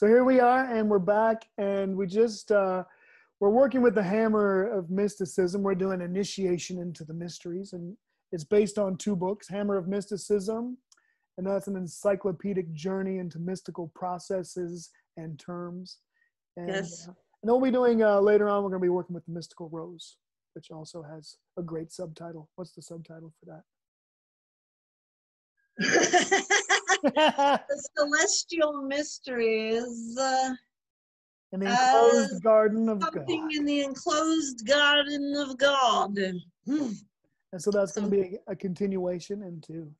So here we are, and we're back, and we just uh, we're working with the hammer of mysticism. We're doing initiation into the mysteries, and it's based on two books: Hammer of Mysticism, and that's an encyclopedic journey into mystical processes and terms. And, Yes. uh, and then we'll be doing uh, later on. We're going to be working with the Mystical Rose, which also has a great subtitle. What's the subtitle for that? the celestial mysteries, uh, In the enclosed Uh, garden of something God. in the enclosed garden of God. Hmm. And so that's going to be a, a continuation into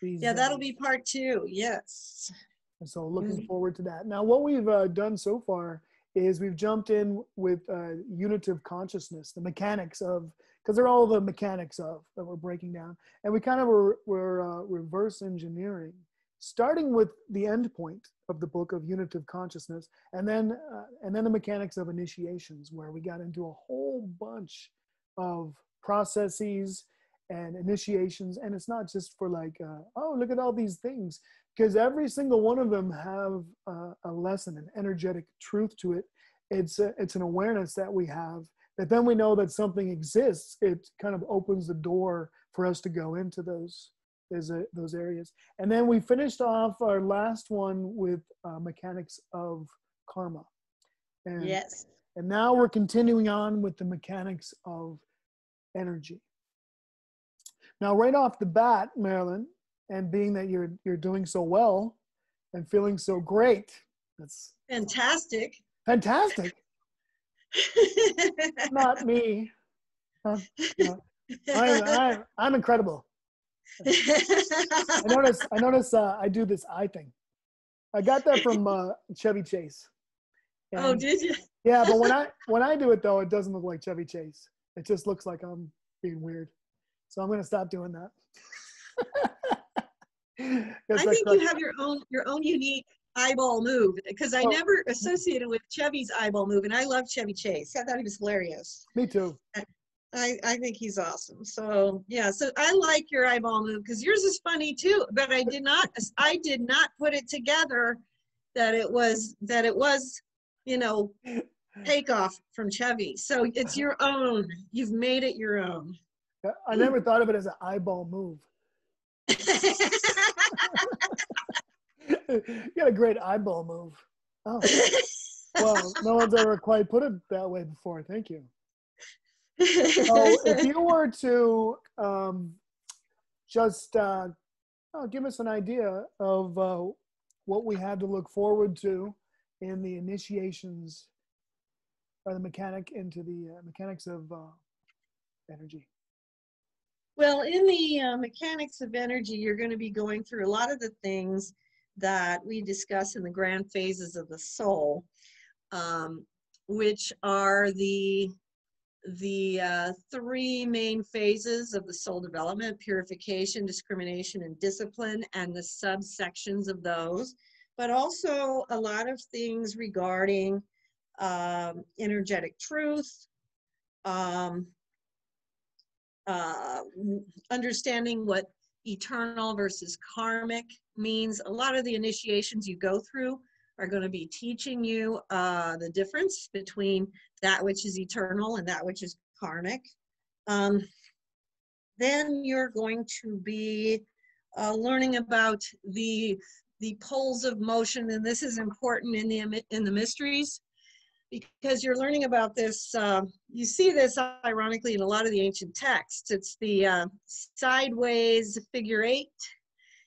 these. Yeah, that'll uh, be part two. Yes. And so looking Mhm. forward to that. Now, what we've uh, done so far is we've jumped in with uh, unitive consciousness, the mechanics of, because they're all the mechanics of that we're breaking down. And we kind of were, were uh, reverse engineering, starting with the end point of the book of unitive consciousness, and then uh, and then the mechanics of initiations, where we got into a whole bunch of processes and initiations. And it's not just for like, uh, oh, look at all these things because every single one of them have uh, a lesson, an energetic truth to it. It's a, it's an awareness that we have that then we know that something exists. It kind of opens the door for us to go into those those, uh, those areas. And then we finished off our last one with uh, mechanics of karma. And, Yes. and now we're continuing on with the mechanics of energy. Now, right off the bat, Marilynn, and being that you're you're doing so well and feeling so great, that's Fantastic. Fantastic. Not me. Huh? No. I'm, I'm, I'm incredible. I notice. I notice. Uh, I do this eye thing. I got that from uh, Chevy Chase. oh, did you? yeah, but when I when I do it though, it doesn't look like Chevy Chase. It just looks like I'm being weird. So I'm gonna stop doing that. I think you have your own your own unique eyeball move because I Oh. never associated with Chevy's eyeball move, and I love Chevy Chase. I thought he was hilarious. Me too. I, I think he's awesome. So yeah, so I like your eyeball move because yours is funny too. But I did not I did not put it together that it was that it was you know takeoff from Chevy. So it's your own. You've made it your own. I never thought of it as an eyeball move. you got a great eyeball move. Oh, well, no one's ever quite put it that way before. Thank you. So, if you were to um, just uh, oh, give us an idea of uh, what we have to look forward to in the initiations or the mechanic into the uh, mechanics of uh, energy. Well, in the uh, mechanics of energy, you're going to be going through a lot of the things that we discuss in the grand phases of the soul, um, which are the the uh, three main phases of the soul development purification, discrimination, and discipline, and the subsections of those, but also a lot of things regarding um, energetic truth, um, uh, understanding what eternal versus karmic means. A lot of the initiations you go through are going to be teaching you uh, the difference between that which is eternal and that which is karmic. Um, then you're going to be uh, learning about the the poles of motion, and this is important in the in the mysteries because you're learning about this. Uh, you see this ironically in a lot of the ancient texts. It's the uh, sideways figure eight.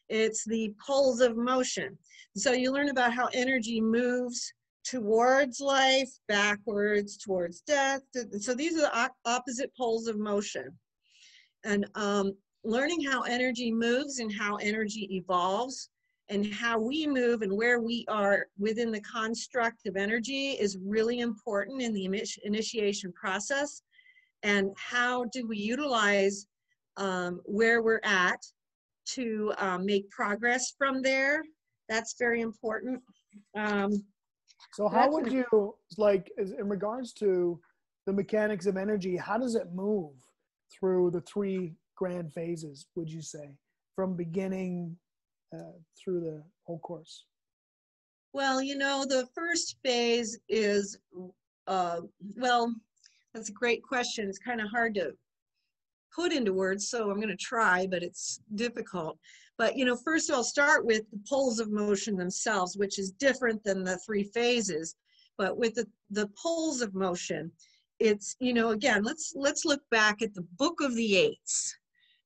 It's the poles of motion. So you learn about how energy moves towards life, backwards, towards death. So these are the opposite poles of motion. And um, learning how energy moves and how energy evolves and how we move and where we are within the construct of energy is really important in the initiation process. And how do we utilize um, where we're at to um, make progress from there? That's very important. Um, So how would you like in regards to the mechanics of energy? How does it move through the three grand phases? Would you say from beginning uh, through the whole course? Well, you know, the first phase is, uh, well, that's a great question. It's kind of hard to put into words, so I'm going to try, but it's difficult. But, you know, first I'll start with the poles of motion themselves, which is different than the three phases. But with the, the poles of motion, it's, you know, again, let's, let's look back at the book of the eights.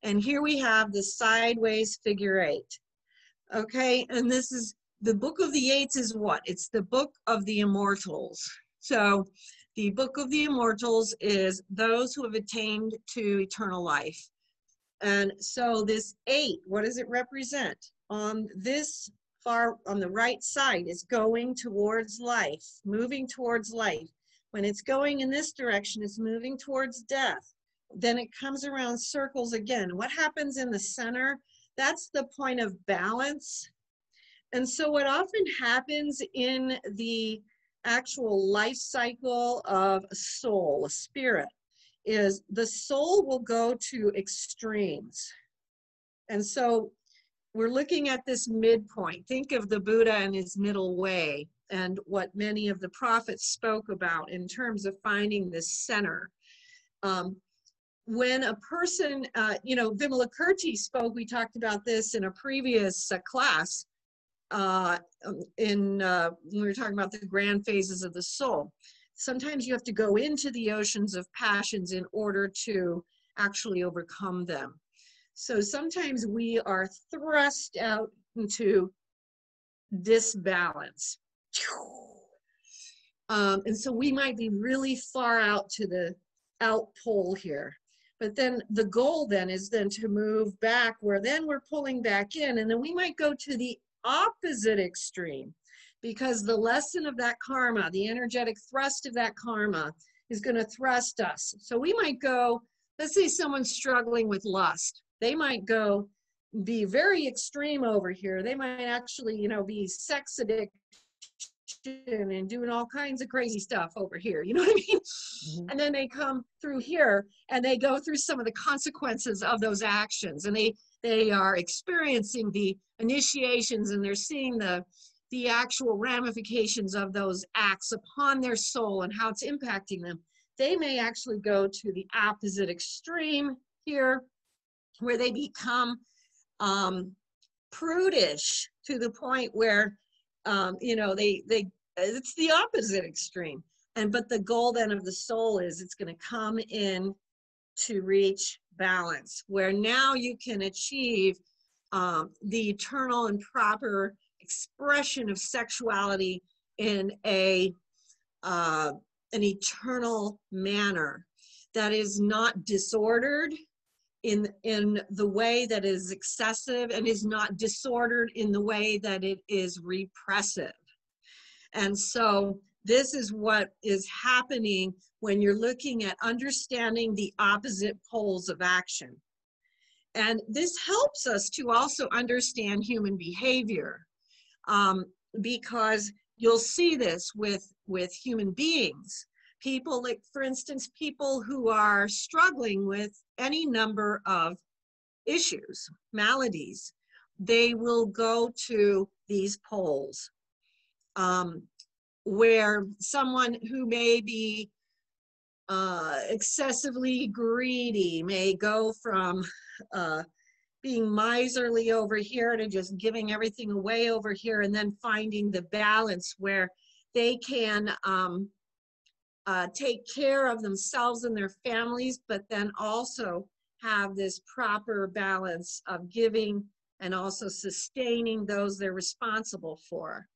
And here we have the sideways figure eight. Okay, and this is the book of the eights is what? It's the book of the immortals. So the book of the immortals is those who have attained to eternal life. And so this eight, what does it represent? On this far, on the right side is going towards life, moving towards life. When it's going in this direction, it's moving towards death. Then it comes around circles again. What happens in the center? That's the point of balance. And so what often happens in the actual life cycle of a soul, a spirit, is the soul will go to extremes. And so we're looking at this midpoint. Think of the Buddha and his middle way and what many of the prophets spoke about in terms of finding this center. Um, when a person, uh, you know, Vimalakirti spoke, we talked about this in a previous uh, class, uh, um, in uh, when we were talking about the grand phases of the soul. Sometimes you have to go into the oceans of passions in order to actually overcome them. So sometimes we are thrust out into disbalance. Um, and so we might be really far out to the out pole here. But then the goal then is then to move back where then we're pulling back in and then we might go to the opposite extreme because the lesson of that karma, the energetic thrust of that karma is going to thrust us. So we might go, let's say someone's struggling with lust. They might go be very extreme over here. They might actually, you know, be sex addiction and doing all kinds of crazy stuff over here. You know what I mean? Mm-hmm. And then they come through here and they go through some of the consequences of those actions and they they are experiencing the initiations and they're seeing the the actual ramifications of those acts upon their soul and how it's impacting them. They may actually go to the opposite extreme here where they become um, prudish to the point where um, you know they they it's the opposite extreme. And but the goal then of the soul is it's going to come in to reach balance where now you can achieve um, the eternal and proper expression of sexuality in a uh, an eternal manner that is not disordered in in the way that is excessive and is not disordered in the way that it is repressive. And so this is what is happening when you're looking at understanding the opposite poles of action. And this helps us to also understand human behavior um, because you'll see this with, with human beings. People like, for instance, people who are struggling with any number of issues, maladies, they will go to these poles. Um, where someone who may be uh, excessively greedy may go from uh, being miserly over here to just giving everything away over here and then finding the balance where they can um, uh, take care of themselves and their families, but then also have this proper balance of giving and also sustaining those they're responsible for.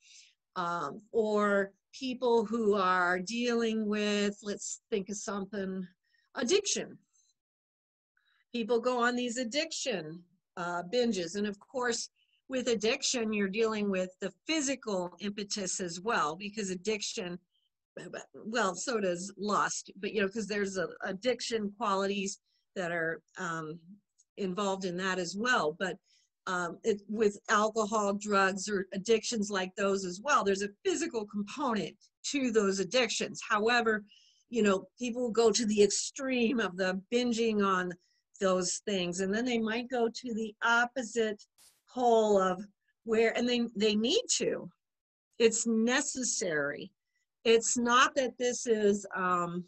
Um, or people who are dealing with, let's think of something, addiction. People go on these addiction uh, binges. And of course, with addiction, you're dealing with the physical impetus as well, because addiction, well, so does lust, but you know, because there's a, addiction qualities that are um, involved in that as well. But um, it, with alcohol, drugs, or addictions like those as well. There's a physical component to those addictions. However, you know, people go to the extreme of the binging on those things, and then they might go to the opposite pole of where, and they, they need to. it's necessary. It's not that this is, um,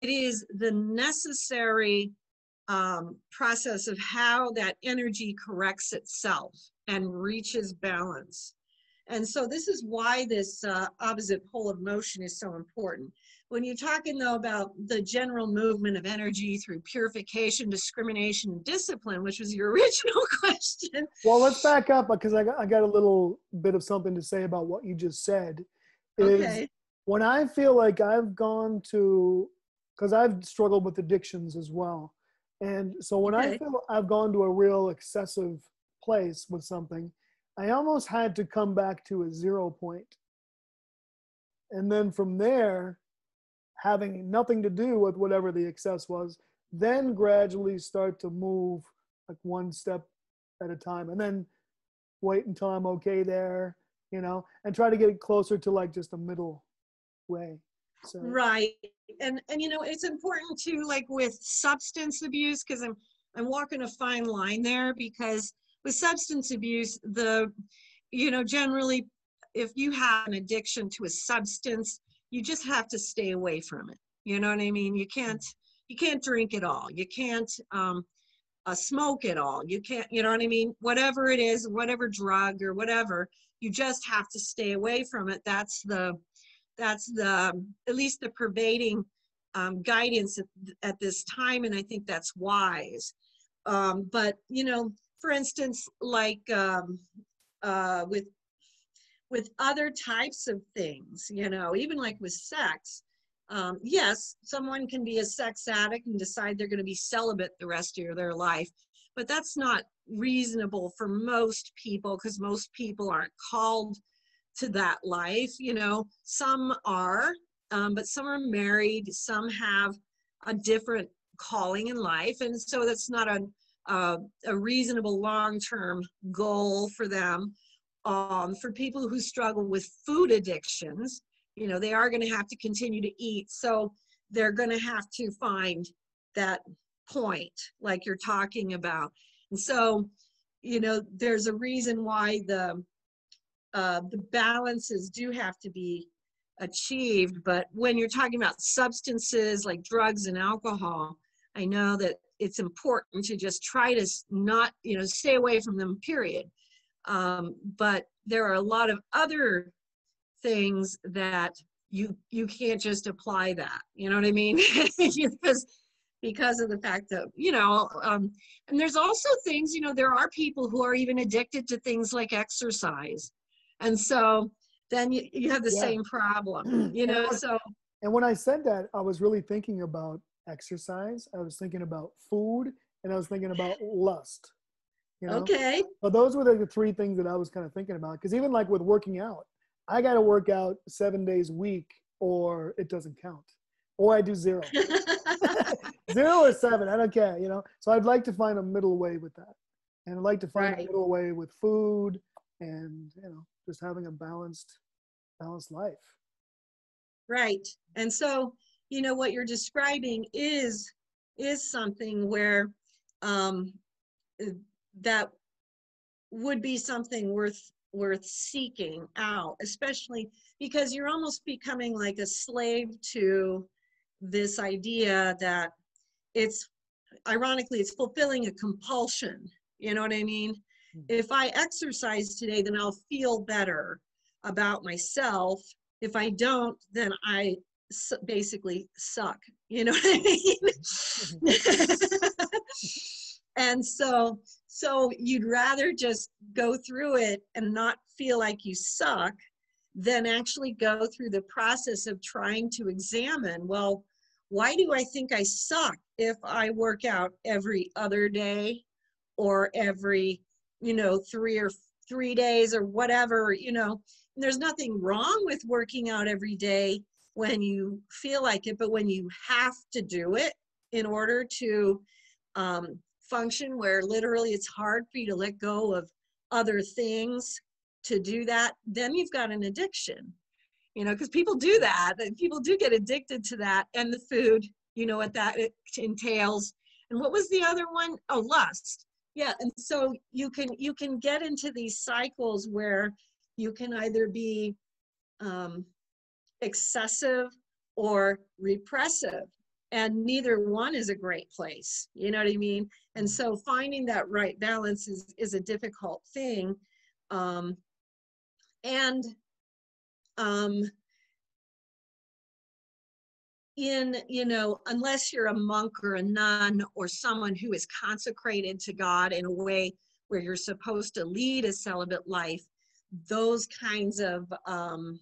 it is the necessary um, process of how that energy corrects itself and reaches balance. And so this is why this uh, opposite pole of motion is so important. When you're talking though about the general movement of energy through purification, discrimination, and discipline, which was your original question. Well, let's back up because I got, I got a little bit of something to say about what you just said. Is Okay. when I feel like I've gone to, because I've struggled with addictions as well. And so when I feel I've gone to a real excessive place with something, I almost had to come back to a zero point. And then from there, having nothing to do with whatever the excess was, then gradually start to move like one step at a time. And then wait until I'm okay there, you know, and try to get closer to like just a middle way. So Right. And and you know, it's important to like with substance abuse because I'm I'm walking a fine line there because with substance abuse, the you know, generally if you have an addiction to a substance, you just have to stay away from it. You know what I mean? You can't you can't drink it all. You can't um uh, smoke it all. You can't, you know what I mean? Whatever it is, whatever drug or whatever, you just have to stay away from it. That's the that's the at least the pervading um, guidance at, at this time and i think that's wise. Um, but you know for instance like um, uh, with with other types of things you know even like with sex um, yes someone can be a sex addict and decide they're going to be celibate the rest of their life but that's not reasonable for most people because most people aren't called to that life you know some are um, but some are married some have a different calling in life and so that's not a, a, a reasonable long-term goal for them. Um, for people who struggle with food addictions you know they are going to have to continue to eat so they're going to have to find that point like you're talking about. And so you know there's a reason why the uh, the balances do have to be achieved. But when you're talking about substances like drugs and alcohol, I know that it's important to just try to not, you know, stay away from them, period. Um, but there are a lot of other things that you you can't just apply that. You know what I mean? because because of the fact that you know um, and there's also things you know there are people who are even addicted to things like exercise and so then you, you have the Yeah. same problem you And know what- so And when I said that, I was really thinking about exercise. I was thinking about food, and I was thinking about lust. You know? okay But those were the three things that I was kind of thinking about. Because even like with working out, I got to work out seven days a week, or it doesn't count, or I do zero, zero or seven. I don't care. You know. So I'd like to find a middle way with that, and I'd like to find a middle way with food, and you know, just having a balanced, balanced life. right and so you know what you're describing is is something where um that would be something worth worth seeking out especially because you're almost becoming like a slave to this idea that it's ironically it's fulfilling a compulsion you know what i mean. If i exercise today then i'll feel better about myself. If i don't then I basically suck. You know what i mean? And so so you'd rather just go through it and not feel like you suck than actually go through the process of trying to examine well why do i think i suck if i work out every other day or every you know three or three days or whatever you know. And there's nothing wrong with working out every day when you feel like it but when you have to do it in order to um, function where literally it's hard for you to let go of other things to do that then you've got an addiction you know because people do that people do get addicted to that and the food you know what that entails. And what was the other one? Oh, lust yeah and so you can you can get into these cycles where you can either be um, excessive or repressive and neither one is a great place you know what i mean? And so finding that right balance is is a difficult thing um, and um, in you know unless you're a monk or a nun or someone who is consecrated to god in a way where you're supposed to lead a celibate life those kinds of um,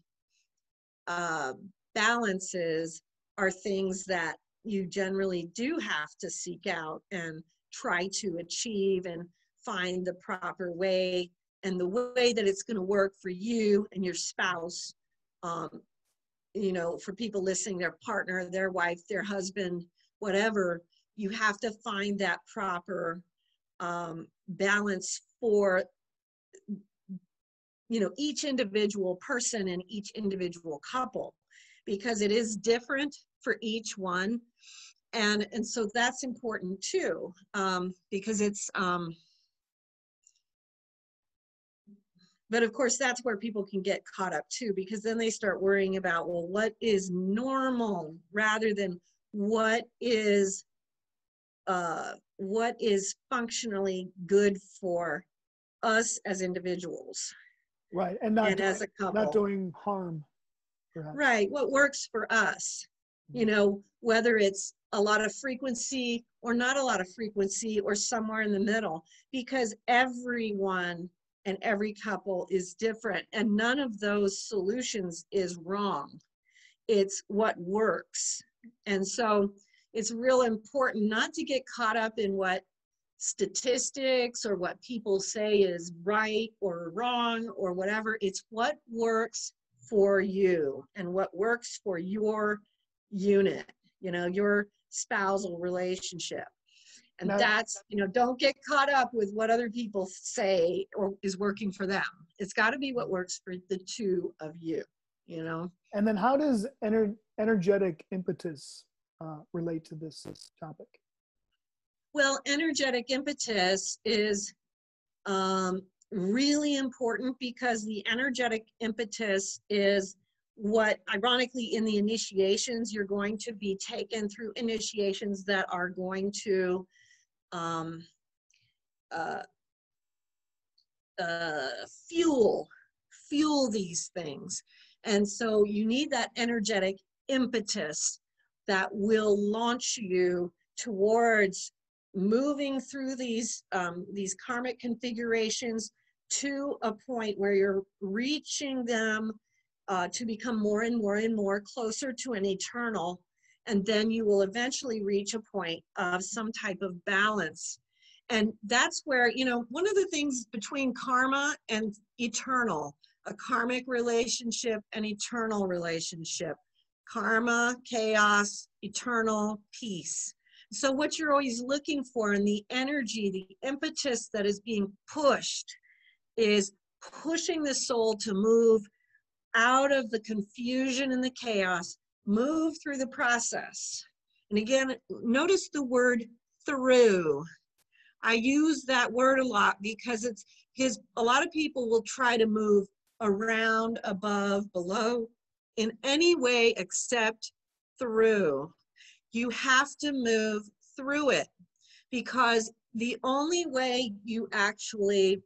uh, balances are things that you generally do have to seek out and try to achieve and find the proper way and the way that it's going to work for you and your spouse um, you know for people listening their partner their wife their husband whatever you have to find that proper um, balance for you know each individual person and each individual couple because it is different for each one. And and so that's important too um, because it's um, but of course that's where people can get caught up too because then they start worrying about well what is normal rather than what is uh, what is functionally good for us as individuals right and not and doing, as a couple not doing harm perhaps. right what works for us you know whether it's a lot of frequency or not a lot of frequency or somewhere in the middle because everyone and every couple is different and none of those solutions is wrong. It's what works. And so it's real important not to get caught up in what statistics or what people say is right or wrong or whatever. It's what works for you and what works for your unit you know your spousal relationship and Now- that's you know don't get caught up with what other people say or is working for them. It's got to be what works for the two of you you know? And then how does ener- energetic impetus uh, relate to this topic? Well energetic impetus is um, really important because the energetic impetus is what ironically in the initiations you're going to be taken through initiations that are going to um, uh, uh, fuel fuel these things. And so you need that energetic impetus that will launch you towards moving through these um, these karmic configurations to a point where you're reaching them uh, to become more and more and more closer to an eternal and then you will eventually reach a point of some type of balance. And that's where you know one of the things between karma and eternal a karmic relationship and eternal relationship karma chaos eternal peace. So what you're always looking for in the energy the impetus that is being pushed is pushing the soul to move out of the confusion and the chaos move through the process. And again, notice the word through. I use that word a lot because it's his, a lot of people will try to move around, above, below, in any way except through. You have to move through it because the only way you actually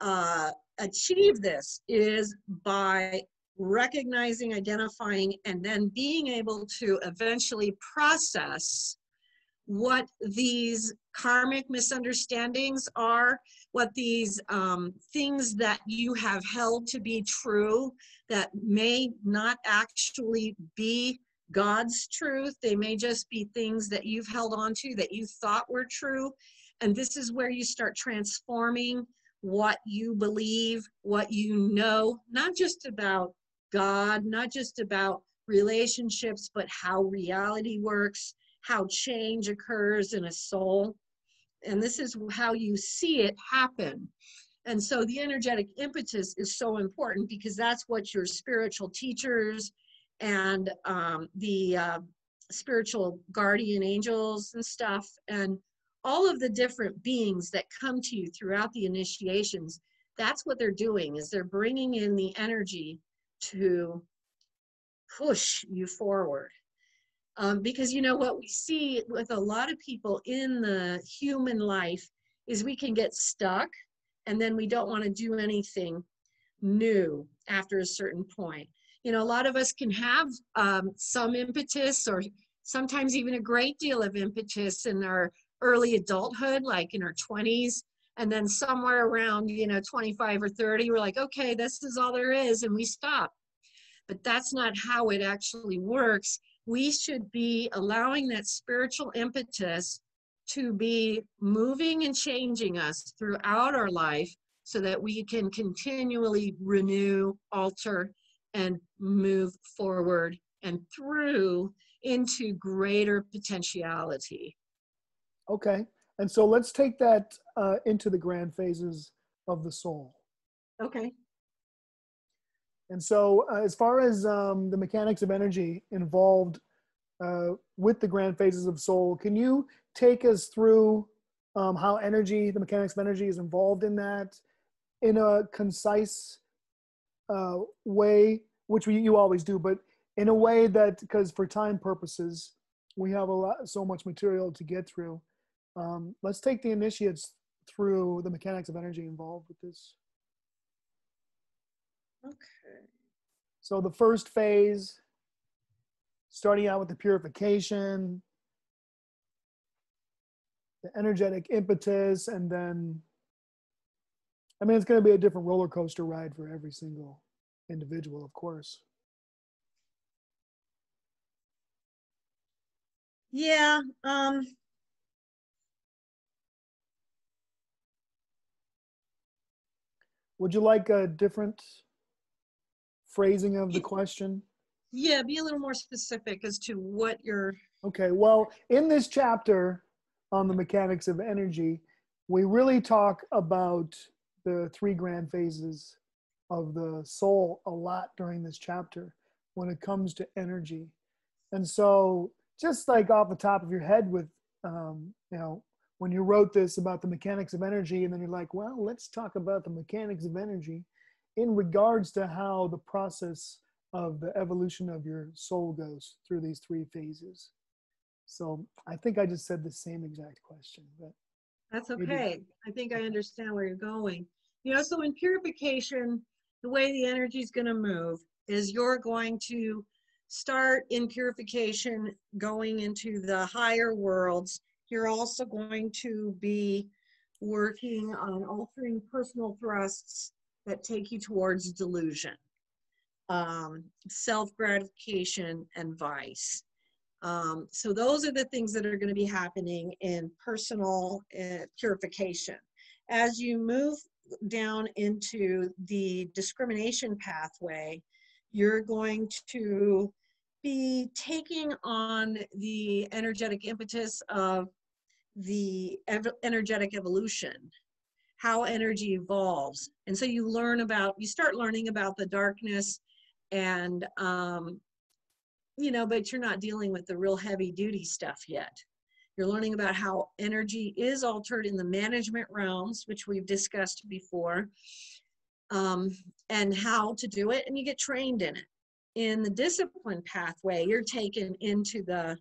uh, achieve this is by recognizing, identifying, and then being able to eventually process what these karmic misunderstandings are, what these um, things that you have held to be true that may not actually be God's truth. They may just be things that you've held on to that you thought were true. And this is where you start transforming what you believe, what you know, not just about God, not just about relationships, but how reality works, how change occurs in a soul. And this is how you see it happen. And so the energetic impetus is so important because that's what your spiritual teachers and um, the uh, spiritual guardian angels and stuff and all of the different beings that come to you throughout the initiations, that's what they're doing is they're bringing in the energy to push you forward. Um, because you know what we see with a lot of people in the human life is we can get stuck and then we don't want to do anything new after a certain point. You know, a lot of us can have um, some impetus or sometimes even a great deal of impetus in our early adulthood, like in our 20s. And then somewhere around, you know, 25 or 30, we're like, okay, this is all there is, and we stop. But that's not how it actually works. We should be allowing that spiritual impetus to be moving and changing us throughout our life so that we can continually renew, alter, and move forward and through into greater potentiality. Okay. And so let's take that uh, into the grand phases of the soul. Okay. And so, uh, as far as um, the mechanics of energy involved uh, with the grand phases of soul, can you take us through um, how energy, the mechanics of energy, is involved in that in a concise uh, way, which we, you always do, but in a way that, because for time purposes, we have a lot, so much material to get through. Um, let's take the initiates through the mechanics of energy involved with this. Okay. So the first phase, starting out with the purification, the energetic impetus, and then, I mean, it's going to be a different roller coaster ride for every single individual, of course. Yeah. Um, Would you like a different phrasing of the question? Yeah, be a little more specific as to what you're. Okay, well, in this chapter on the mechanics of energy, we really talk about the three grand phases of the soul a lot during this chapter when it comes to energy. And so, just like off the top of your head, with um, you know, when you wrote this about the mechanics of energy, and then you're like, well, let's talk about the mechanics of energy in regards to how the process of the evolution of your soul goes through these three phases. So I think I just said the same exact question, but that's okay. I think I understand where you're going. You know, so in purification, the way the energy is going to move is you're going to start in purification going into the higher worlds. You're also going to be working on altering personal thrusts that take you towards delusion, um, self gratification, and vice. Um, so, those are the things that are going to be happening in personal uh, purification. As you move down into the discrimination pathway, you're going to be taking on the energetic impetus of the ev- energetic evolution how energy evolves. And so you learn about, you start learning about the darkness and, um, you know, but you're not dealing with the real heavy duty stuff yet. You're learning about how energy is altered in the management realms, which we've discussed before, um, and how to do it, and you get trained in it. In the discipline pathway, you're taken into the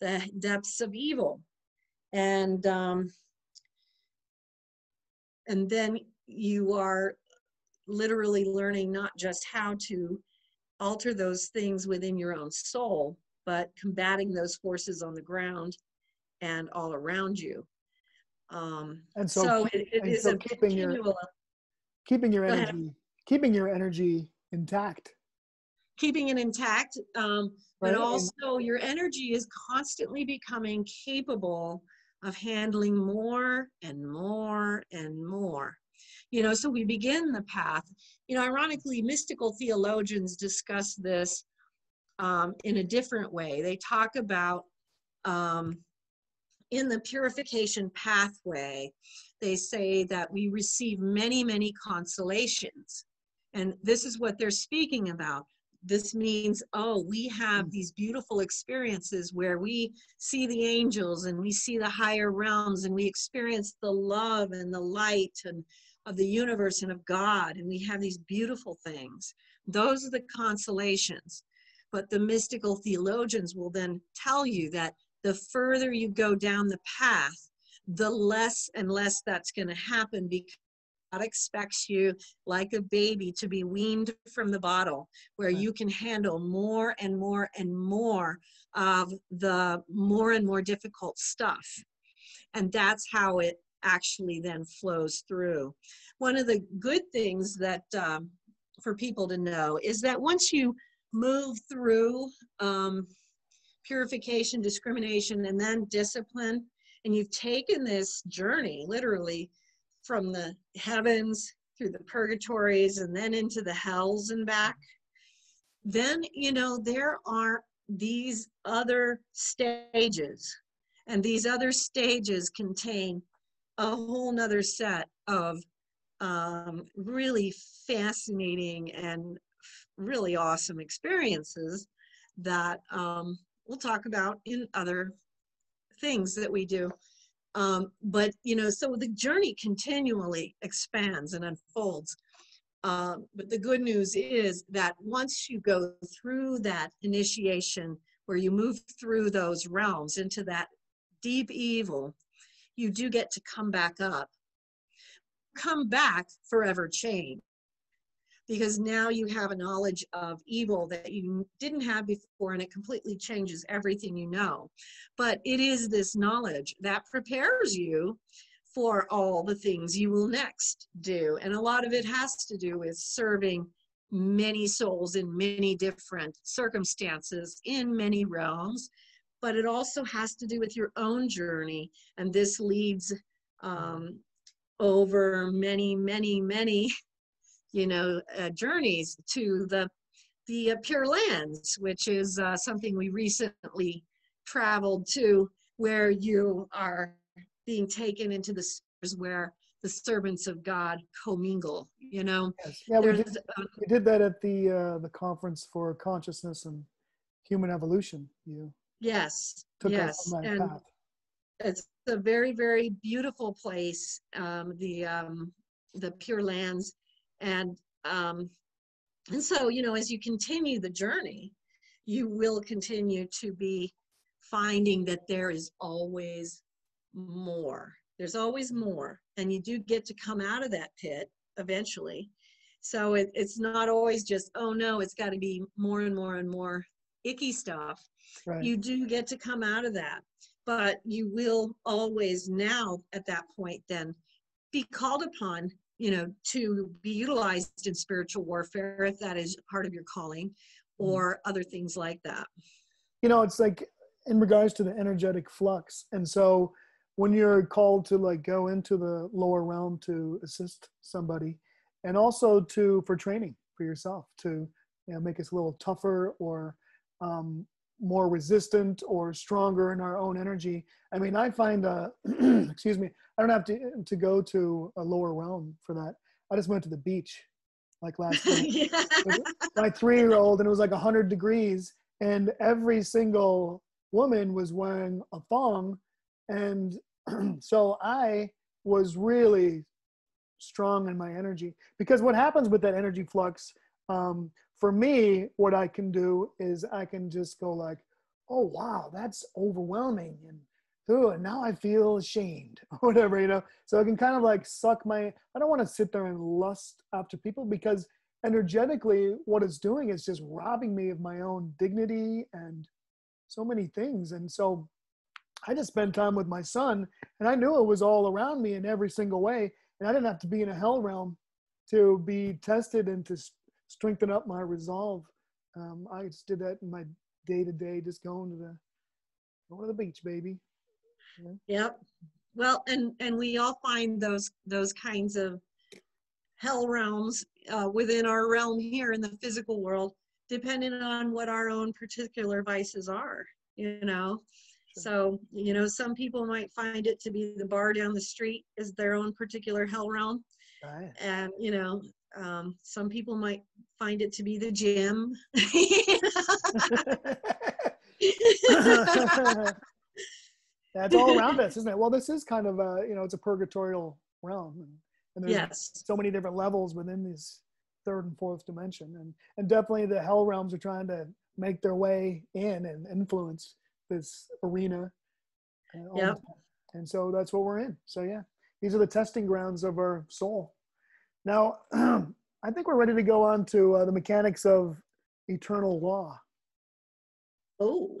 the depths of evil, and um, and then you are literally learning not just how to alter those things within your own soul, but combating those forces on the ground and all around you. Um, and so, so it, it is so keeping your keeping your energy keeping your energy intact. Keeping it intact, um, right. but also your energy is constantly becoming capable of handling more and more and more. You know, so we begin the path. You know, ironically, mystical theologians discuss this um, in a different way. They talk about um, in the purification pathway, they say that we receive many, many consolations. And this is what they're speaking about this means, oh, we have these beautiful experiences where we see the angels and we see the higher realms and we experience the love and the light and of the universe and of God, and we have these beautiful things. Those are the consolations. But the mystical theologians will then tell you that the further you go down the path, the less and less that's going to happen because expects you, like a baby, to be weaned from the bottle, where Right. you can handle more and more and more of the more and more difficult stuff. And that's how it actually then flows through. One of the good things that um, for people to know is that once you move through um, purification, discrimination, and then discipline, and you've taken this journey literally from the heavens through the purgatories and then into the hells and back, then you know there are these other stages, and these other stages contain a whole nother set of um, really fascinating and really awesome experiences that um, we'll talk about in other things that we do. Um, but you know, so the journey continually expands and unfolds. Um, but the good news is that once you go through that initiation, where you move through those realms into that deep evil, you do get to come back up. Come back forever changed because now you have a knowledge of evil that you didn't have before and it completely changes everything you know. But it is this knowledge that prepares you for all the things you will next do. And a lot of it has to do with serving many souls in many different circumstances in many realms. But it also has to do with your own journey and this leads um, over many many many you know, uh, journeys to the the uh, Pure Lands, which is uh, something we recently traveled to, where you are being taken into the spheres where the servants of God commingle. You know, Yes. Yeah, we did, we did that at the uh, the conference for consciousness and human evolution. You yes, took yes, on that and path. it's a very very beautiful place. Um, the um, the Pure Lands, and um, and so you know as you continue the journey, you will continue to be finding that there is always more. There's always more, and you do get to come out of that pit eventually. So it, it's not always just oh no, it's got to be more and more and more icky stuff Right. you do get to come out of that but you will always now at that point then be called upon you know to be utilized in spiritual warfare if that is part of your calling or other things like that. You know it's like in regards to the energetic flux and so when you're called to like go into the lower realm to assist somebody and also to for training for yourself to you know make us a little tougher or um, more resistant or stronger in our own energy. I mean i find uh excuse me i don't have to to go to a lower realm for that. I just went to the beach like last night. Yeah. my three year old and it was like 100 degrees and every single woman was wearing a thong and so i was really strong in my energy. Because what happens with that energy flux um, for me what i can do is i can just go like oh wow that's overwhelming and ooh, and now i feel ashamed or whatever you know? So i can kind of like suck my i don't want to sit there and lust after people because energetically what it's doing is just robbing me of my own dignity and so many things. And so i just spent time with my son and i knew it was all around me in every single way and i didn't have to be in a hell realm to be tested and to strengthen up my resolve um, i just did that in my day to day just going to the going to the beach baby Yep. Well, and and we all find those those kinds of hell realms uh, within our realm here in the physical world, depending on what our own particular vices are. You know, Sure. so you know some people might find it to be the bar down the street is their own particular hell realm, right and you know Um, some people might find it to be the gym. That's all around us, isn't it? Well, this is kind of a, you know, it's a purgatorial realm. And, there's yes. so many different levels within these third and fourth dimension. And, and definitely the hell realms are trying to make their way in and influence this arena. Uh, yep. And so that's what we're in. So yeah, these are the testing grounds of our soul. Now, I think we're ready to go on to uh, the mechanics of eternal law. Oh.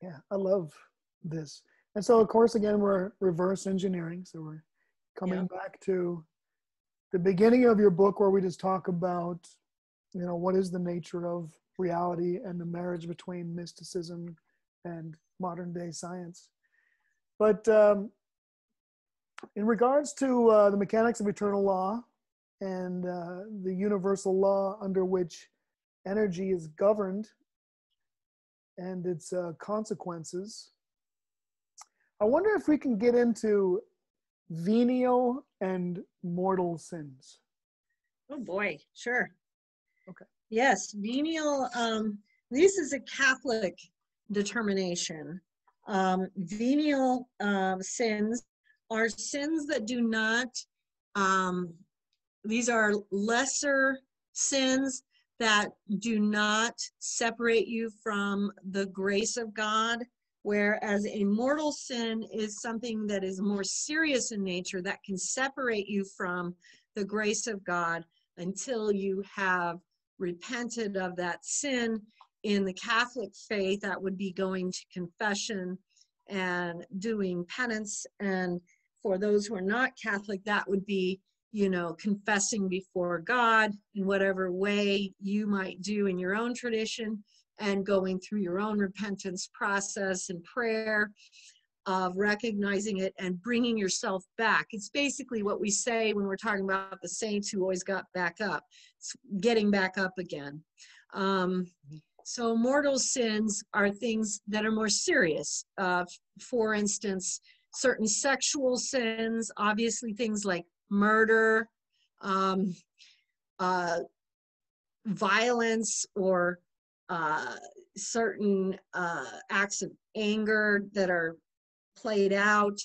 Yeah, I love this. And so, of course, again, we're reverse engineering. So we're coming yeah. back to the beginning of your book where we just talk about, you know, what is the nature of reality and the marriage between mysticism and modern day science. But um, in regards to uh, the mechanics of eternal law and uh, the universal law under which energy is governed and its uh, consequences, I wonder if we can get into venial and mortal sins. Oh boy, sure. Okay. Yes, venial. Um, this is a Catholic determination. Um, venial uh, sins are sins that do not. Um, these are lesser sins that do not separate you from the grace of God whereas a mortal sin is something that is more serious in nature that can separate you from the grace of God until you have repented of that sin. In the Catholic faith, that would be going to confession and doing penance. And for those who are not Catholic, that would be, you know, confessing before God in whatever way you might do in your own tradition and going through your own repentance process and prayer of recognizing it and bringing yourself back. It's basically what we say when we're talking about the saints who always got back up. It's getting back up again. Um, so mortal sins are things that are more serious. Uh, for instance, certain sexual sins, obviously things like murder, um, uh, violence, or uh, certain uh, acts of anger that are played out.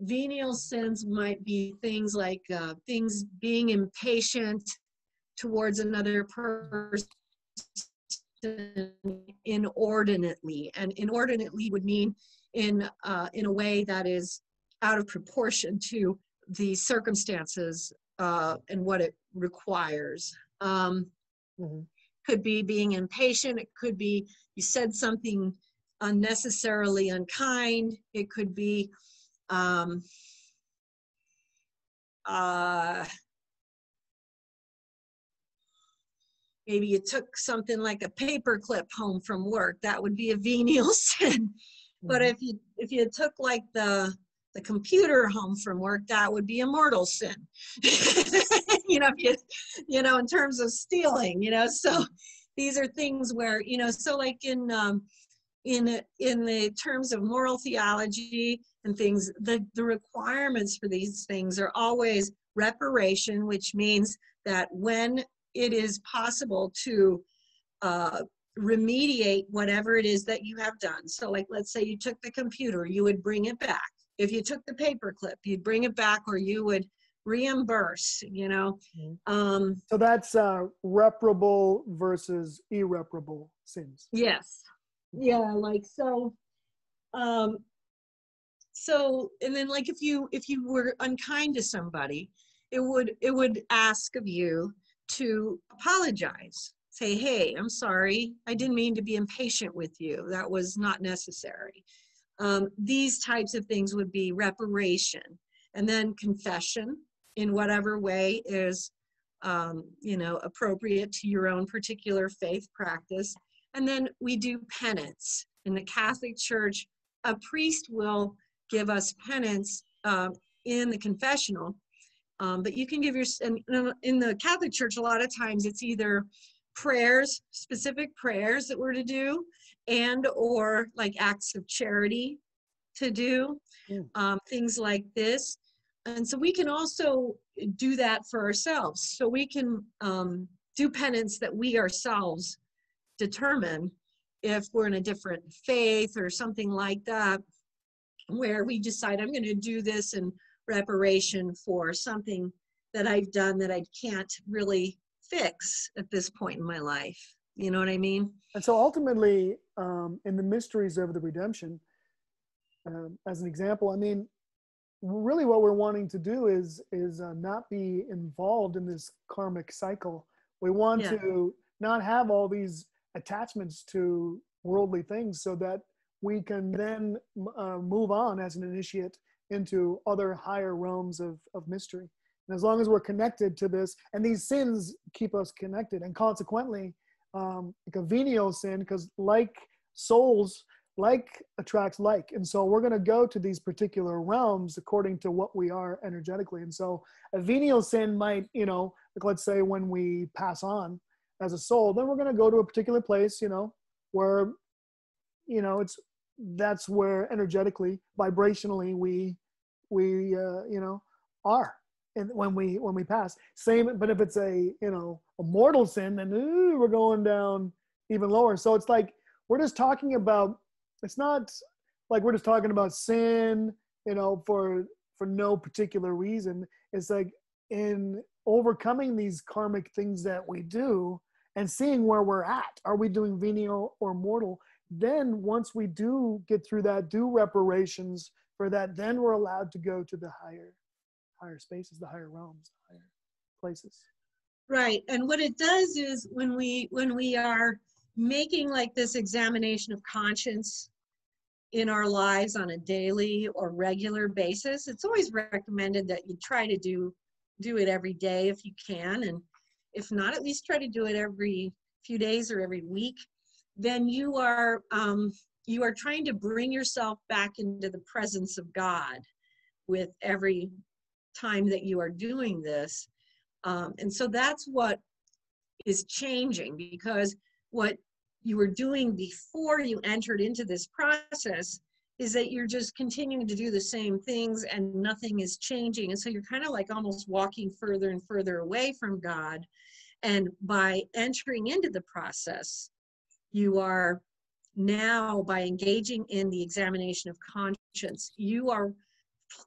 Venial sins might be things like uh, things being impatient towards another person inordinately, and inordinately would mean in uh, in a way that is out of proportion to the circumstances uh, and what it requires. Um, mm-hmm could be being impatient it could be you said something unnecessarily unkind it could be um, uh, maybe you took something like a paper clip home from work that would be a venial sin but mm-hmm. if you if you took like the the computer home from work that would be a mortal sin you know, you, you know, in terms of stealing, you know, so these are things where, you know, so like in, um, in, in the terms of moral theology and things, the, the requirements for these things are always reparation, which means that when it is possible to uh, remediate whatever it is that you have done. So, like, let's say you took the computer, you would bring it back. If you took the paperclip, you'd bring it back, or you would reimburse you know? Mm-hmm. um so that's uh reparable versus irreparable sins. Yes. Yeah like so um so and then like if you if you were unkind to somebody it would it would ask of you to apologize. Say hey i'm sorry. I didn't mean to be impatient with you. That was not necessary um, these types of things would be reparation and then confession in whatever way is um, you know appropriate to your own particular faith practice. And then we do penance. In the catholic church a priest will give us penance um, in the confessional. Um, but you can give your in the catholic church a lot of times it's either prayers specific prayers that we're to do and or like acts of charity to do mm. um, things like this and so we can also do that for ourselves. So we can um, do penance that we ourselves determine if we're in a different faith or something like that, where we decide I'm going to do this in reparation for something that I've done that I can't really fix at this point in my life. You know what I mean? And so ultimately, um, in the mysteries of the redemption, um, as an example, I mean, really what we're wanting to do is is uh, not be involved in this karmic cycle. We want yeah. to not have all these attachments to worldly things so that we can then uh, move on as an initiate into other higher realms of, of mystery. And as long as we're connected to this, and these sins keep us connected, and consequently, um, like a venial sin, because like souls, like attracts like. And so we're going to go to these particular realms according to what we are energetically. And so a venial sin might, you know, like let's say when we pass on as a soul, then we're going to go to a particular place, you know, where, you know, it's that's where energetically, vibrationally, we we uh, you know are and when we when we pass. Same but if it's a you know a mortal sin then ooh, we're going down even lower. So it's like we're just talking about it's not like we're just talking about sin you know for for no particular reason. It's like in overcoming these karmic things that we do and seeing where we're at are we doing venial or mortal? Then once we do get through that do reparations for that then we're allowed to go to the higher higher spaces, the higher realms, the higher places. Right. And what it does is when we when we are making like this examination of conscience in our lives on a daily or regular basis, it's always recommended that you try to do do it every day if you can and if not at least try to do it every few days or every week then you are um, you are trying to bring yourself back into the presence of god with every time that you are doing this. Um, and so that's what is changing because what you were doing before you entered into this process is that you're just continuing to do the same things and nothing is changing. And so you're kind of like almost walking further and further away from God. And by entering into the process, you are now, by engaging in the examination of conscience, you are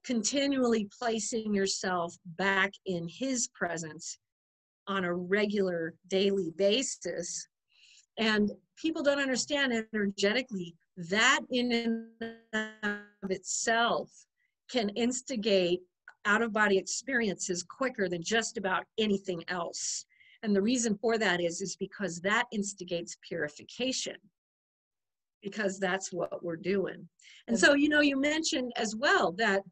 continually placing yourself back in his presence on a regular daily basis. And people don't understand energetically that in and of itself can instigate out of body experiences quicker than just about anything else. And the reason for that is is because that instigates purification because that's what we're doing. And so, you know, you mentioned as well that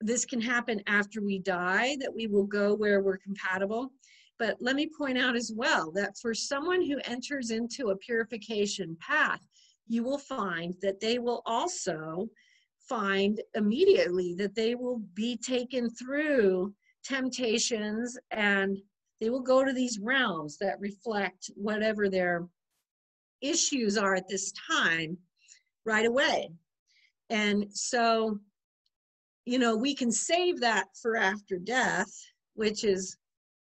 this can happen after we die, that we will go where we're compatible. But let me point out as well that for someone who enters into a purification path, you will find that they will also find immediately that they will be taken through temptations and they will go to these realms that reflect whatever their issues are at this time right away. And so, you know, we can save that for after death, which is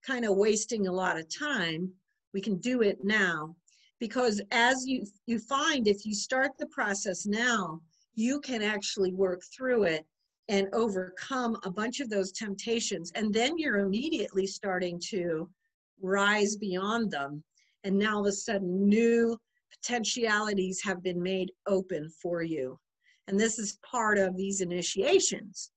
kind of wasting a lot of time. We can do it now because as you you find if you start the process now, you can actually work through it and overcome a bunch of those temptations and then you're immediately starting to rise beyond them and now all of a sudden new potentialities have been made open for you. And this is part of these initiations.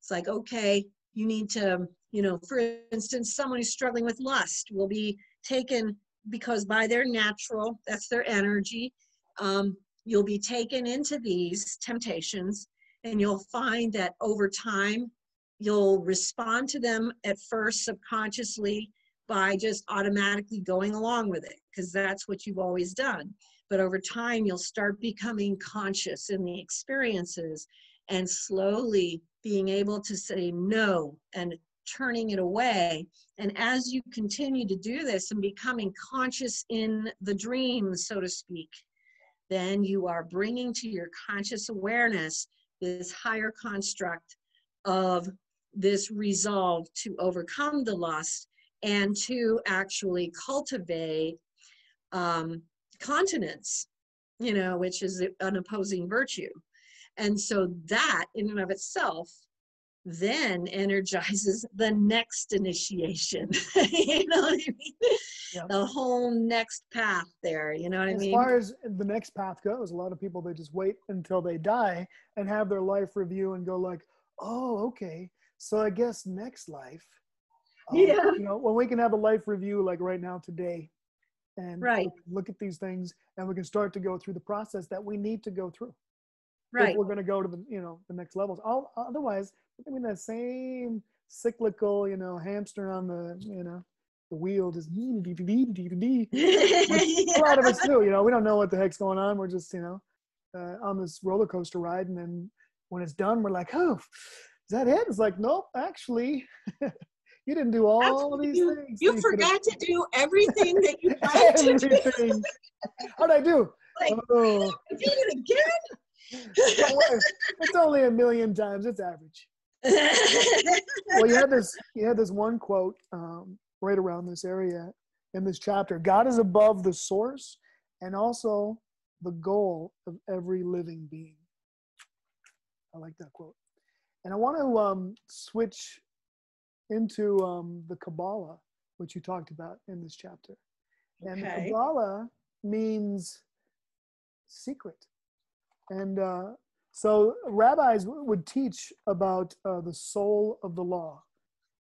It's like, okay, you need to, you know, for instance, someone who's struggling with lust will be taken because by their natural, that's their energy, um, you'll be taken into these temptations and you'll find that over time, you'll respond to them at first subconsciously by just automatically going along with it because that's what you've always done. But over time, you'll start becoming conscious in the experiences and slowly being able to say no and turning it away. And as you continue to do this and becoming conscious in the dreams, so to speak, then you are bringing to your conscious awareness this higher construct of this resolve to overcome the lust and to actually cultivate um, continence, you know, which is an opposing virtue. And so that in and of itself then energizes the next initiation. you know what I mean? Yep. The whole next path there. You know what as I mean? As far as the next path goes, a lot of people they just wait until they die and have their life review and go like, oh, okay. So I guess next life. Um, yeah. You know, when we can have a life review like right now today, and right. look at these things, and we can start to go through the process that we need to go through. Right. If we're going to go to the you know the next levels. All, otherwise, I mean that same cyclical, you know, hamster on the, you know, the wheel just a lot of us do, you know, we don't know what the heck's going on. We're just, you know, uh, on this roller coaster ride. And then when it's done, we're like, oh, is that it? It's like, nope, actually, you didn't do all of these you, things. You, you forgot to do everything that you planned to do. How'd I do? Like, oh. did it again? it's only a million times. It's average well, you had this you had this one quote um, right around this area in this chapter. God is above the source and also the goal of every living being. I like that quote, and I want to um, switch into um, the Kabbalah, which you talked about in this chapter. And okay. Kabbalah means secret. And uh, so rabbis would teach about uh, the soul of the law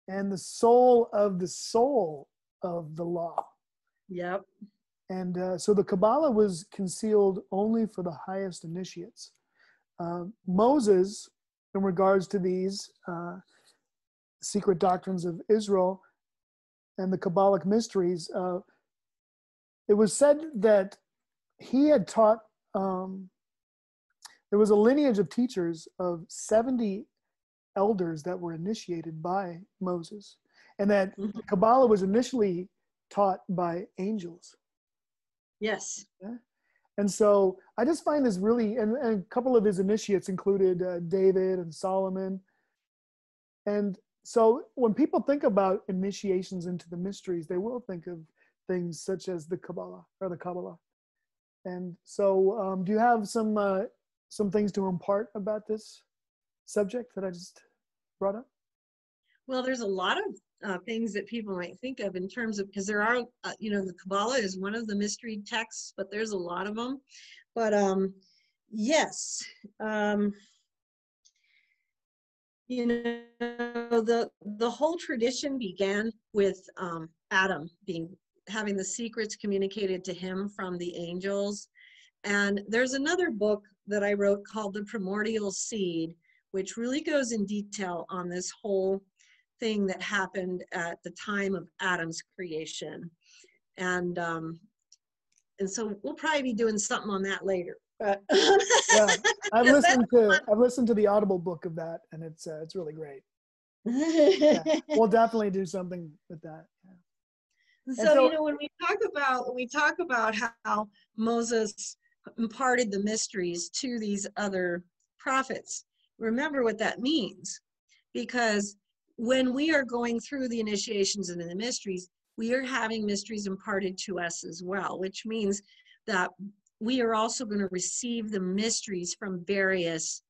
and the soul of the soul of the law. Yep. And uh, so the Kabbalah was concealed only for the highest initiates. Uh, Moses, in regards to these uh, secret doctrines of Israel and the Kabbalic mysteries, uh, it was said that he had taught um, there was a lineage of teachers of 70 elders that were initiated by Moses, and that mm-hmm. Kabbalah was initially taught by angels. Yes. Yeah? And so I just find this really, and, and a couple of his initiates included uh, David and Solomon. And so when people think about initiations into the mysteries, they will think of things such as the Kabbalah or the Kabbalah. And so, um, do you have some uh, some things to impart about this subject that I just brought up? Well, there's a lot of uh, things that people might think of in terms of because there are, uh, you know, the Kabbalah is one of the mystery texts, but there's a lot of them. But um, yes, um, you know, the the whole tradition began with um, Adam being having the secrets communicated to him from the angels. And there's another book that I wrote called The Primordial Seed, which really goes in detail on this whole thing that happened at the time of Adam's creation. And um, and so we'll probably be doing something on that later. Yeah, I've listened to I've listened to the Audible book of that, and it's uh, it's really great. yeah, we'll definitely do something with that. Yeah. So, so, you know, when we talk about when we talk about how Moses imparted the mysteries to these other prophets. Remember what that means. Because when we are going through the initiations and the mysteries, we are having mysteries imparted to us as well, which means that we are also going to receive the mysteries from various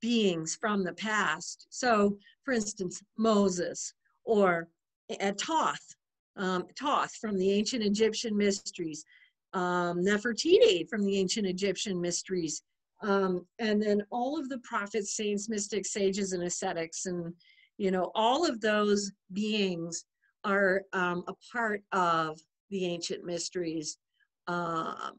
beings from the past. So, for instance, Moses or Thoth, um, Thoth from the ancient Egyptian mysteries, um, Nefertiti from the ancient Egyptian mysteries, um, and then all of the prophets, saints, mystics, sages, and ascetics, and you know all of those beings are um, a part of the ancient mysteries. Uh,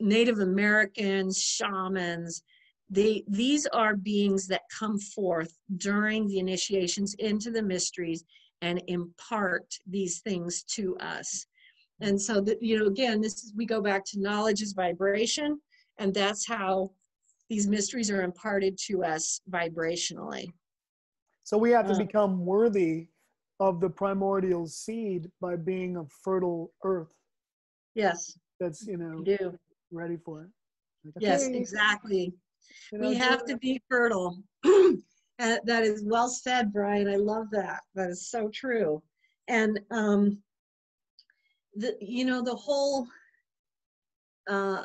Native Americans, shamans, they these are beings that come forth during the initiations into the mysteries and impart these things to us. And so that, you know, again, this is, we go back to knowledge is vibration, and that's how these mysteries are imparted to us vibrationally. So we have to uh, become worthy of the primordial seed by being a fertile earth. Yes. That's, you know, do. Ready for it. Like, yes, exactly. You know, we have to be fertile. Uh, that is well said, Brian. I love that. That is so true. And um, the you know the whole uh,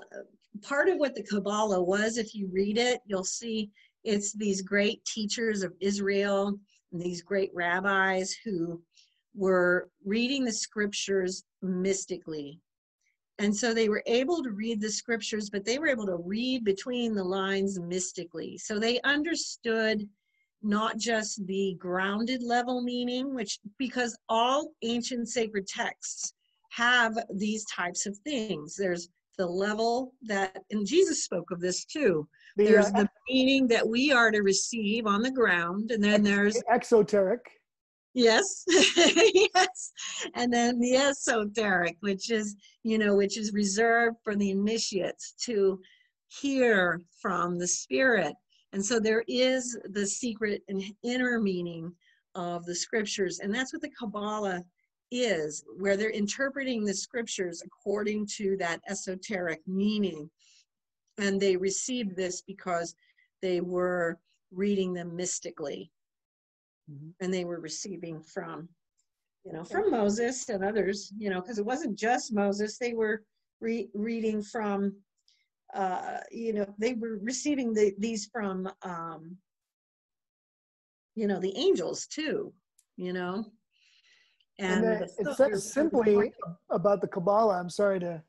part of what the Kabbalah was, if you read it, you'll see it's these great teachers of Israel and these great rabbis who were reading the scriptures mystically. And so they were able to read the scriptures, but they were able to read between the lines mystically. So they understood not just the grounded level meaning, which because all ancient sacred texts have these types of things. There's the level that, and Jesus spoke of this too. The, there's uh, the meaning that we are to receive on the ground, and then there's exoteric. Yes, yes, and then the esoteric, which is you know, which is reserved for the initiates to hear from the spirit. And so there is the secret and inner meaning of the scriptures, and that's what the Kabbalah is, where they're interpreting the scriptures according to that esoteric meaning. And they received this because they were reading them mystically. Mm-hmm. And they were receiving from, you know, from Moses and others, you know, because it wasn't just Moses, they were re- reading from, uh, you know, they were receiving the, these from, um, you know, the angels too, you know. And, and it says simply about the Kabbalah. I'm sorry to,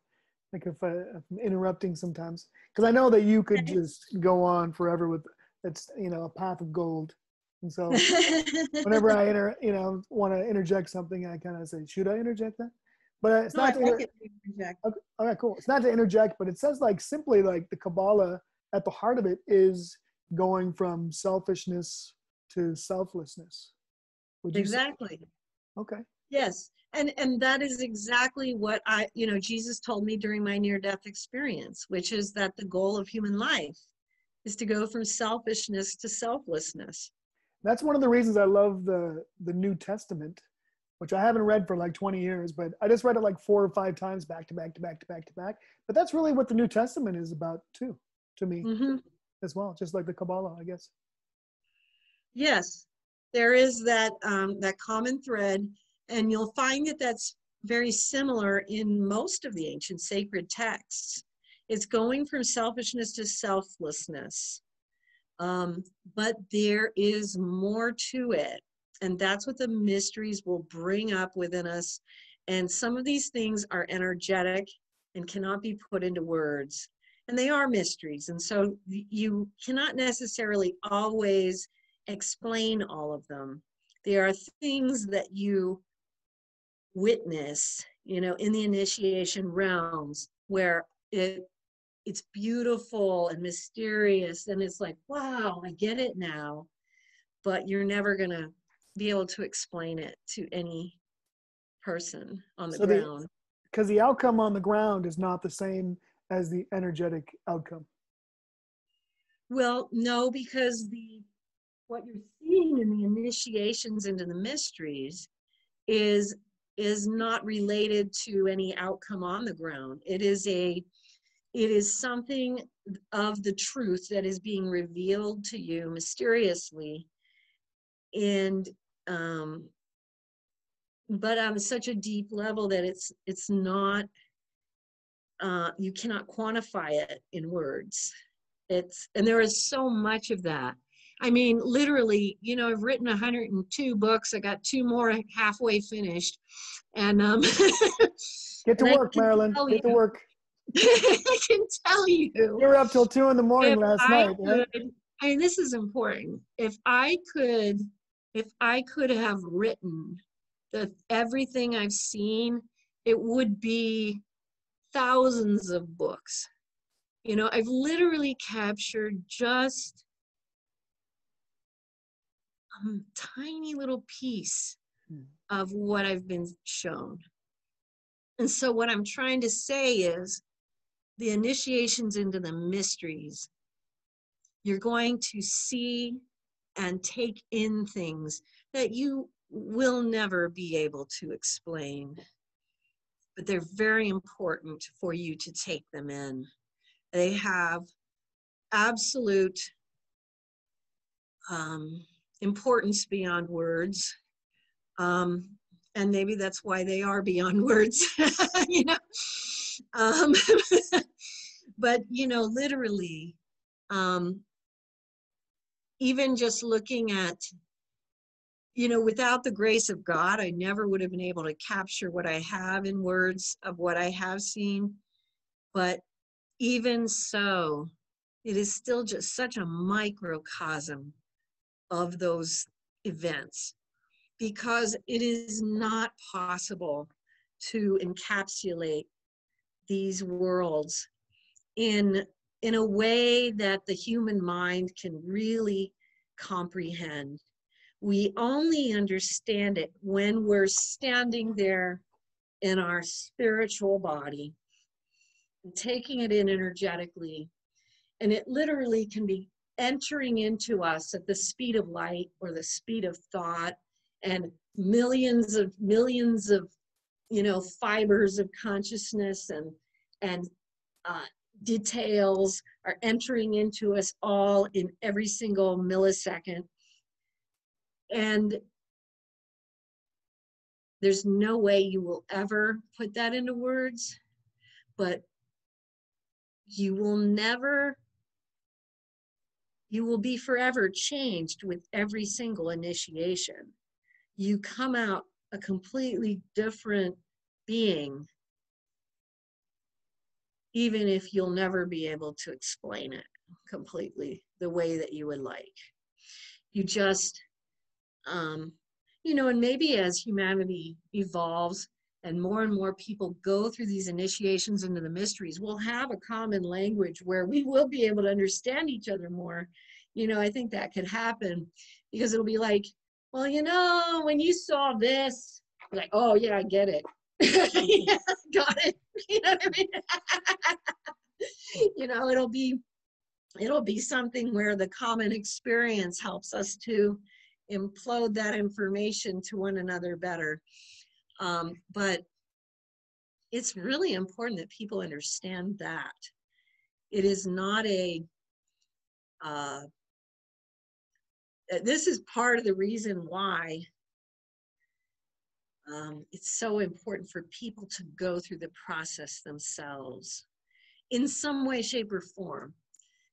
like, if, I, am interrupting sometimes, because I know that you could just go on forever with it's you know a path of gold. And so, whenever I inter, you know, want to interject something, I kind of say, "Should I interject that?" But it's no, not to inter- interject. Okay, okay, cool. It's not to interject, but it says like simply like the Kabbalah at the heart of it is going from selfishness to selflessness. exactly. Say? Okay. Yes. And and that is exactly what I, you know, Jesus told me during my near death experience, which is that the goal of human life is to go from selfishness to selflessness. That's one of the reasons I love the the New Testament, which I haven't read for like 20 years, but I just read it like four or five times back to back to back to back to back. But that's really what the New Testament is about too, to me mm-hmm. as well, just like the Kabbalah, I guess. Yes, there is that um, that common thread and you'll find that that's very similar in most of the ancient sacred texts. It's going from selfishness to selflessness. Um, but there is more to it. And that's what the mysteries will bring up within us. And some of these things are energetic and cannot be put into words. And they are mysteries. And so you cannot necessarily always explain all of them. There are things that you witness, you know, in the initiation realms where it it's beautiful and mysterious and it's like, wow, I get it now. But you're never gonna be able to explain it to any person on the so ground. Because the, the outcome on the ground is not the same as the energetic outcome. Well, no, because the what you're seeing in the initiations into the mysteries is is not related to any outcome on the ground. It is a it is something of the truth that is being revealed to you mysteriously and um but on such a deep level that it's it's not uh you cannot quantify it in words it's and there is so much of that I mean, literally, you know, I've written 102 books. I got two more halfway finished. And um, get to work, Marilynn. Get to work. I can tell you. You were up till two in the morning last I night. Could, right? I mean, this is important. If I could, if I could have written the everything I've seen, it would be thousands of books. You know, I've literally captured just a tiny little piece hmm. of what I've been shown. And so, what I'm trying to say is the initiations into the mysteries, you're going to see and take in things that you will never be able to explain. But they're very important for you to take them in. They have absolute um, importance beyond words. Um, and maybe that's why they are beyond words, you know. Um, but, you know, literally, um, even just looking at you know, without the grace of God, I never would have been able to capture what I have in words of what I have seen. But even so, it is still just such a microcosm of those events because it is not possible to encapsulate these worlds in in a way that the human mind can really comprehend we only understand it when we're standing there in our spiritual body taking it in energetically. And it literally can be entering into us at the speed of light or the speed of thought and millions of millions of you know fibers of consciousness and and uh, details are entering into us all in every single millisecond and there's no way you will ever put that into words, but you will never, you will be forever changed with every single initiation. You come out a completely different being, even if you'll never be able to explain it completely the way that you would like. You just um, you know, and maybe as humanity evolves and more and more people go through these initiations into the mysteries, we'll have a common language where we will be able to understand each other more. You know, I think that could happen because it'll be like, well, you know, when you saw this, like, oh yeah, I get it. got it. You know what I mean? you know, it'll be it'll be something where the common experience helps us to implode that information to one another better. Um, but it's really important that people understand that. It is not a, uh, this is part of the reason why um, it's so important for people to go through the process themselves in some way, shape, or form.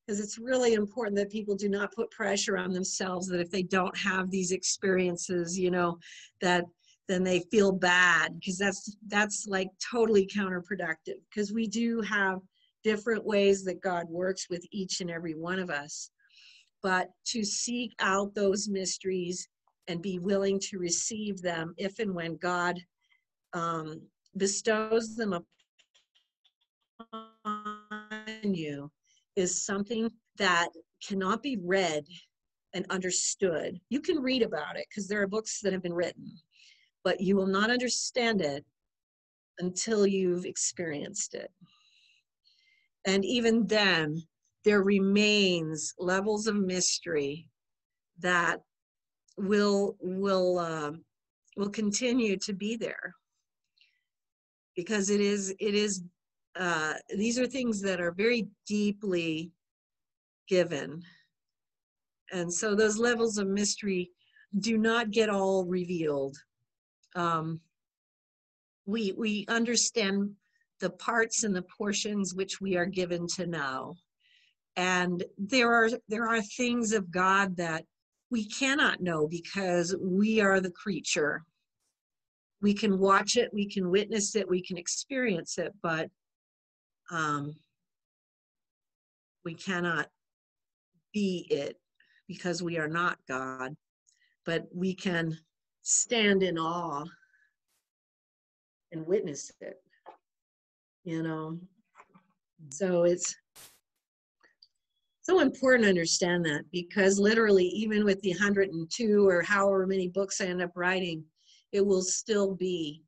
Because it's really important that people do not put pressure on themselves that if they don't have these experiences you know that then they feel bad because that's that's like totally counterproductive. Because we do have different ways that god works with each and every one of us but to seek out those mysteries and be willing to receive them if and when god um, bestows them upon you is something that cannot be read and understood. You can read about it because there are books that have been written, but you will not understand it until you've experienced it. And even then, there remains levels of mystery that will will uh, will continue to be there because it is it is uh, these are things that are very deeply given. And so those levels of mystery do not get all revealed. Um, we, we understand the parts and the portions which we are given to know. And there are, there are things of God that we cannot know because we are the creature. We can watch it, we can witness it, we can experience it, but um, we cannot be it because we are not God, but we can stand in awe and witness it. You know, so it's so important to understand that because literally, even with the 102 or however many books I end up writing, it will still be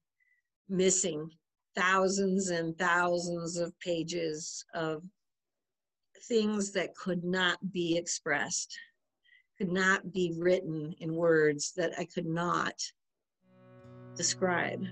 missing thousands and thousands of pages of things that could not be expressed, could not be written in words that I could not describe.